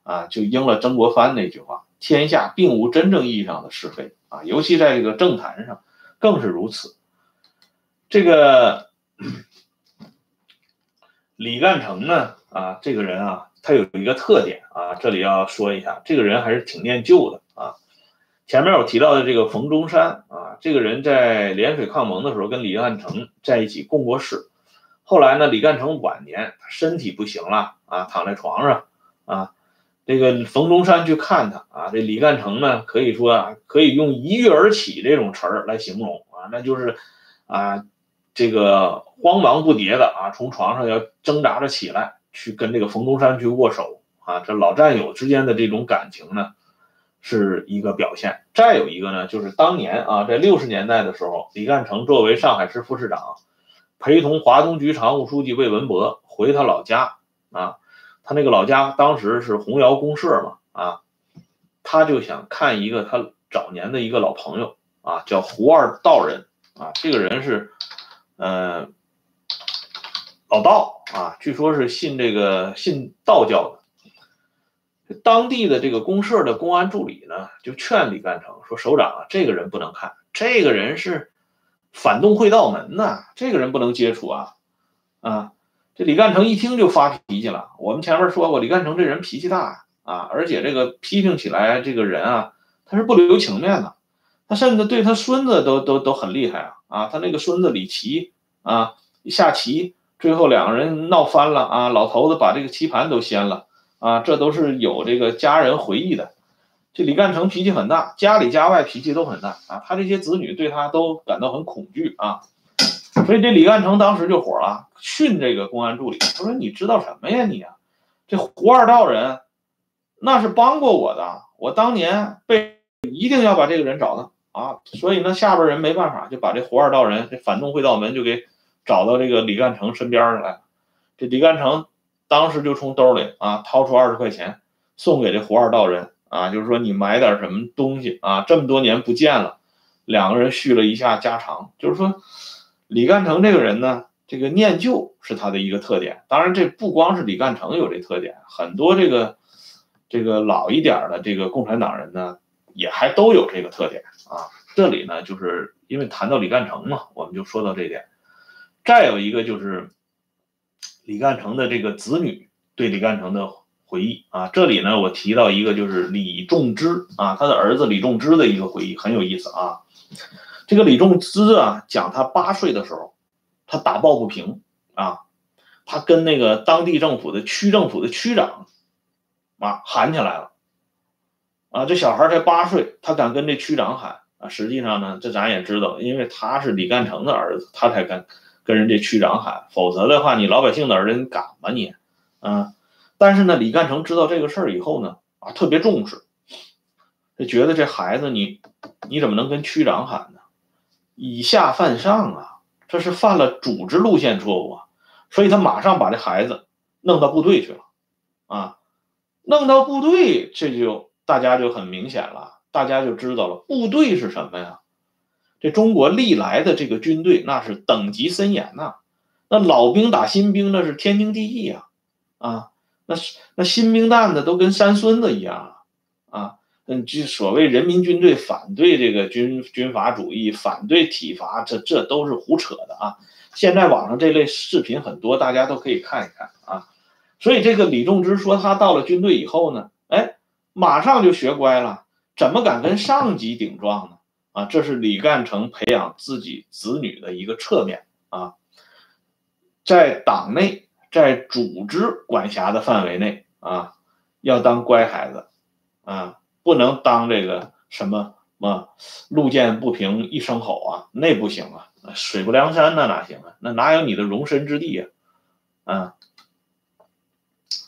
啊，就应了曾国藩那句话：“天下并无真正意义上的是非啊，尤其在这个政坛上更是如此。”这个 李干成呢，啊，这个人啊，他有一个特点啊，这里要说一下，这个人还是挺念旧的啊。前面我提到的这个冯中山啊，这个人在涟水抗盟的时候跟李干成在一起共过事。后来呢，李干成晚年身体不行了啊，躺在床上啊，这个冯中山去看他啊，这李干成呢，可以说啊，可以用一跃而起这种词儿来形容啊，那就是啊，这个慌忙不迭的啊，从床上要挣扎着起来，去跟这个冯中山去握手啊，这老战友之间的这种感情呢，是一个表现。再有一个呢，就是当年啊，在六十年代的时候，李干成作为上海市副市长。陪同华东局常务书记魏文博回他老家啊，他那个老家当时是红窑公社嘛啊，他就想看一个他早年的一个老朋友啊，叫胡二道人啊，这个人是呃老道啊，据说是信这个信道教的。当地的这个公社的公安助理呢，就劝李干成说：“首长啊，这个人不能看，这个人是。”反动会道门呐，这个人不能接触啊！啊，这李干成一听就发脾气了。我们前面说过，李干成这人脾气大啊，而且这个批评起来，这个人啊，他是不留情面的。他甚至对他孙子都都都很厉害啊！啊，他那个孙子李琦啊，下棋最后两个人闹翻了啊，老头子把这个棋盘都掀了啊，这都是有这个家人回忆的。这李干成脾气很大，家里家外脾气都很大啊！他这些子女对他都感到很恐惧啊，所以这李干成当时就火了，训这个公安助理，他说：“你知道什么呀你啊？这胡二道人，那是帮过我的，我当年被一定要把这个人找到啊！所以呢，下边人没办法，就把这胡二道人这反动会道门就给找到这个李干成身边来。这李干成当时就从兜里啊掏出二十块钱送给这胡二道人。”啊，就是说你买点什么东西啊？这么多年不见了，两个人叙了一下家常。就是说，李干成这个人呢，这个念旧是他的一个特点。当然，这不光是李干成有这特点，很多这个这个老一点的这个共产党人呢，也还都有这个特点啊。这里呢，就是因为谈到李干成嘛，我们就说到这点。再有一个就是李干成的这个子女对李干成的回忆啊。这里呢，我提到一个就是李仲芝啊，他的儿子李仲芝的一个回忆很有意思啊。这个李仲芝啊，讲他八岁的时候，他打抱不平啊，他跟那个当地政府的区政府的区长啊喊起来了啊。这小孩才八岁，他敢跟这区长喊啊。实际上呢，这咱也知道，因为他是李干成的儿子，他才敢。跟人家区长喊，否则的话，你老百姓的儿子你敢吗你？啊！但是呢，李干成知道这个事儿以后呢，啊，特别重视，就觉得这孩子你你怎么能跟区长喊呢？以下犯上啊，这是犯了组织路线错误啊！所以他马上把这孩子弄到部队去了，啊，弄到部队，这就大家就很明显了，大家就知道了，部队是什么呀？这中国历来的这个军队，那是等级森严呐，那老兵打新兵那是天经地义啊，啊，那是那新兵蛋子都跟山孙子一样啊，嗯，就所谓人民军队反对这个军军阀主义，反对体罚，这这都是胡扯的啊。现在网上这类视频很多，大家都可以看一看啊。所以这个李仲之说他到了军队以后呢，哎，马上就学乖了，怎么敢跟上级顶撞呢？啊，这是李干成培养自己子女的一个侧面啊，在党内，在组织管辖的范围内啊，要当乖孩子啊，不能当这个什么么路见不平一声吼啊，那不行啊，水泊梁山那哪行啊？那哪有你的容身之地呀？啊，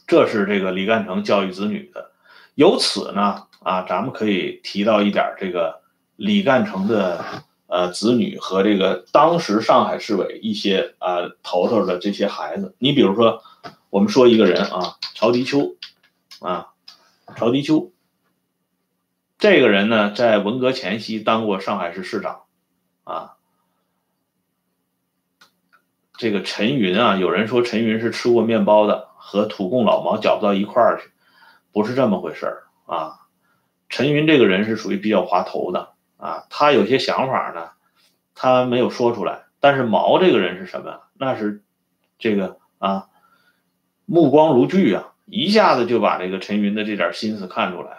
这是这个李干成教育子女的。由此呢，啊，咱们可以提到一点这个。李干成的呃子女和这个当时上海市委一些啊头头的这些孩子，你比如说，我们说一个人啊，曹迪秋，啊，曹迪秋，这个人呢，在文革前夕当过上海市市长，啊，这个陈云啊，有人说陈云是吃过面包的，和土共老毛搅不到一块儿去，不是这么回事儿啊，陈云这个人是属于比较滑头的。啊，他有些想法呢，他没有说出来。但是毛这个人是什么？那是这个啊，目光如炬啊，一下子就把这个陈云的这点心思看出来了。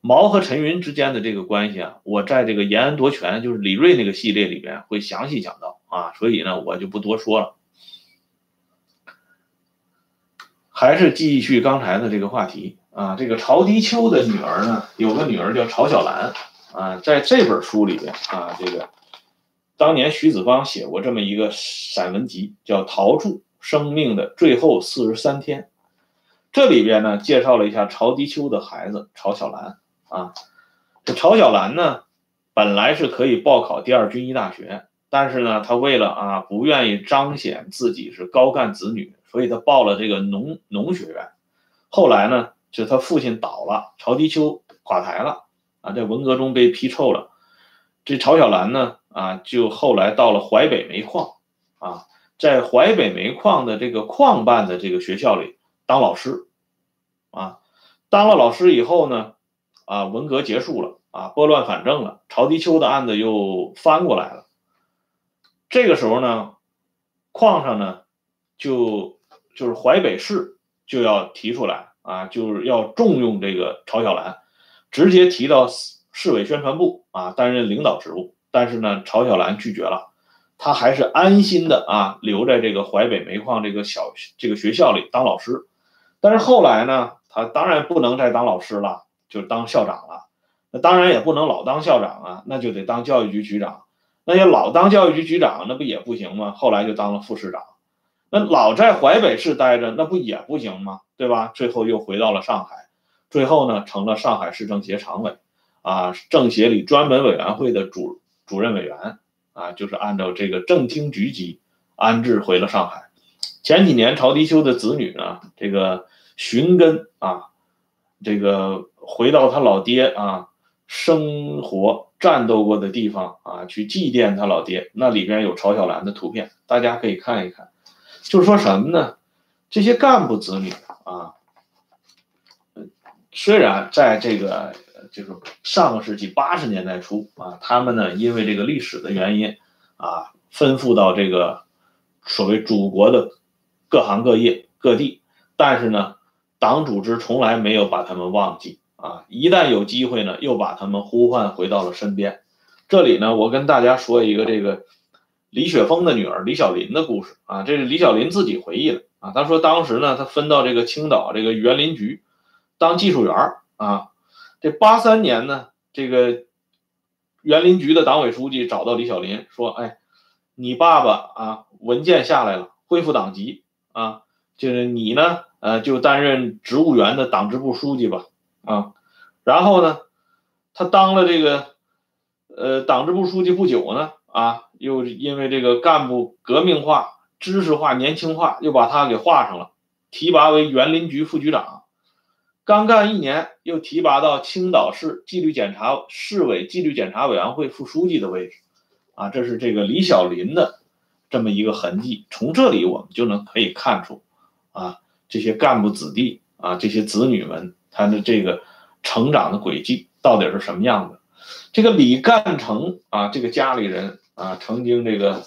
毛和陈云之间的这个关系啊，我在这个延安夺权，就是李锐那个系列里边会详细讲到啊，所以呢，我就不多说了。还是继续刚才的这个话题啊，这个曹迪秋的女儿呢，有个女儿叫曹小兰。啊，在这本书里边啊，这个当年徐子芳写过这么一个散文集，叫《陶铸生命的最后四十三天》。这里边呢，介绍了一下曹迪秋的孩子曹小兰啊。这曹小兰呢，本来是可以报考第二军医大学，但是呢，他为了啊，不愿意彰显自己是高干子女，所以他报了这个农农学院。后来呢，就他父亲倒了，曹迪秋垮台了。啊，在文革中被批臭了，这曹小兰呢，啊，就后来到了淮北煤矿，啊，在淮北煤矿的这个矿办的这个学校里当老师，啊，当了老师以后呢，啊，文革结束了，啊，拨乱反正了，曹迪秋的案子又翻过来了，这个时候呢，矿上呢，就就是淮北市就要提出来，啊，就是要重用这个曹小兰。直接提到市委宣传部啊，担任领导职务，但是呢，曹小兰拒绝了，她还是安心的啊，留在这个淮北煤矿这个小这个学校里当老师。但是后来呢，她当然不能再当老师了，就当校长了。那当然也不能老当校长啊，那就得当教育局局长。那要老当教育局局长，那不也不行吗？后来就当了副市长。那老在淮北市待着，那不也不行吗？对吧？最后又回到了上海。最后呢，成了上海市政协常委，啊，政协里专门委员会的主主任委员，啊，就是按照这个政厅局级安置回了上海。前几年，曹迪秋的子女呢，这个寻根啊，这个回到他老爹啊生活战斗过的地方啊，去祭奠他老爹，那里边有曹小兰的图片，大家可以看一看。就是说什么呢？这些干部子女啊。虽然在这个就是上个世纪八十年代初啊，他们呢因为这个历史的原因啊，分赴到这个所谓祖国的各行各业各地，但是呢，党组织从来没有把他们忘记啊，一旦有机会呢，又把他们呼唤回到了身边。这里呢，我跟大家说一个这个李雪峰的女儿李小林的故事啊，这是李小林自己回忆的啊，他说当时呢，他分到这个青岛这个园林局当技术员啊，这八三年呢，这个园林局的党委书记找到李小林说，哎，你爸爸啊，文件下来了，恢复党籍啊，就是你呢。呃，就担任植物园的党支部书记吧，啊，然后呢，他当了这个呃党支部书记不久呢，啊，又因为这个干部革命化、知识化、年轻化，又把他给画上了，提拔为园林局副局长，刚干一年，又提拔到青岛市纪律检查市委纪律检查委员会副书记的位置，啊，这是这个李小林的这么一个痕迹，从这里我们就能可以看出，啊。这些干部子弟啊，这些子女们，他的这个成长的轨迹到底是什么样的？这个李干成啊，这个家里人啊，曾经这个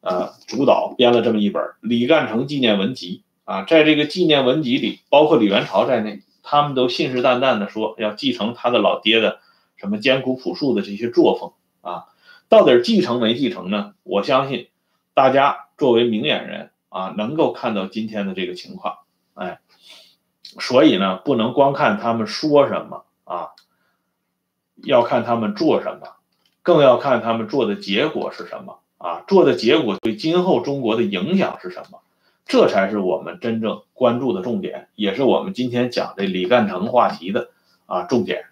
呃主导编了这么一本《李干成纪念文集》啊，在这个纪念文集里，包括李元朝在内，他们都信誓旦旦的说要继承他的老爹的什么艰苦朴素的这些作风啊，到底继承没继承呢？我相信大家作为明眼人啊，能够看到今天的这个情况。哎，所以呢，不能光看他们说什么啊，要看他们做什么，更要看他们做的结果是什么啊，做的结果对今后中国的影响是什么，这才是我们真正关注的重点，也是我们今天讲这李干成话题的啊重点。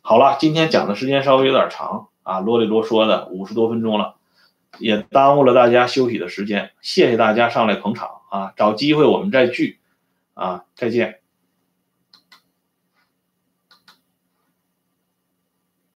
好了，今天讲的时间稍微有点长啊，啰里啰嗦的五十多分钟了，也耽误了大家休息的时间，谢谢大家上来捧场啊，找机会我们再聚。啊，再见。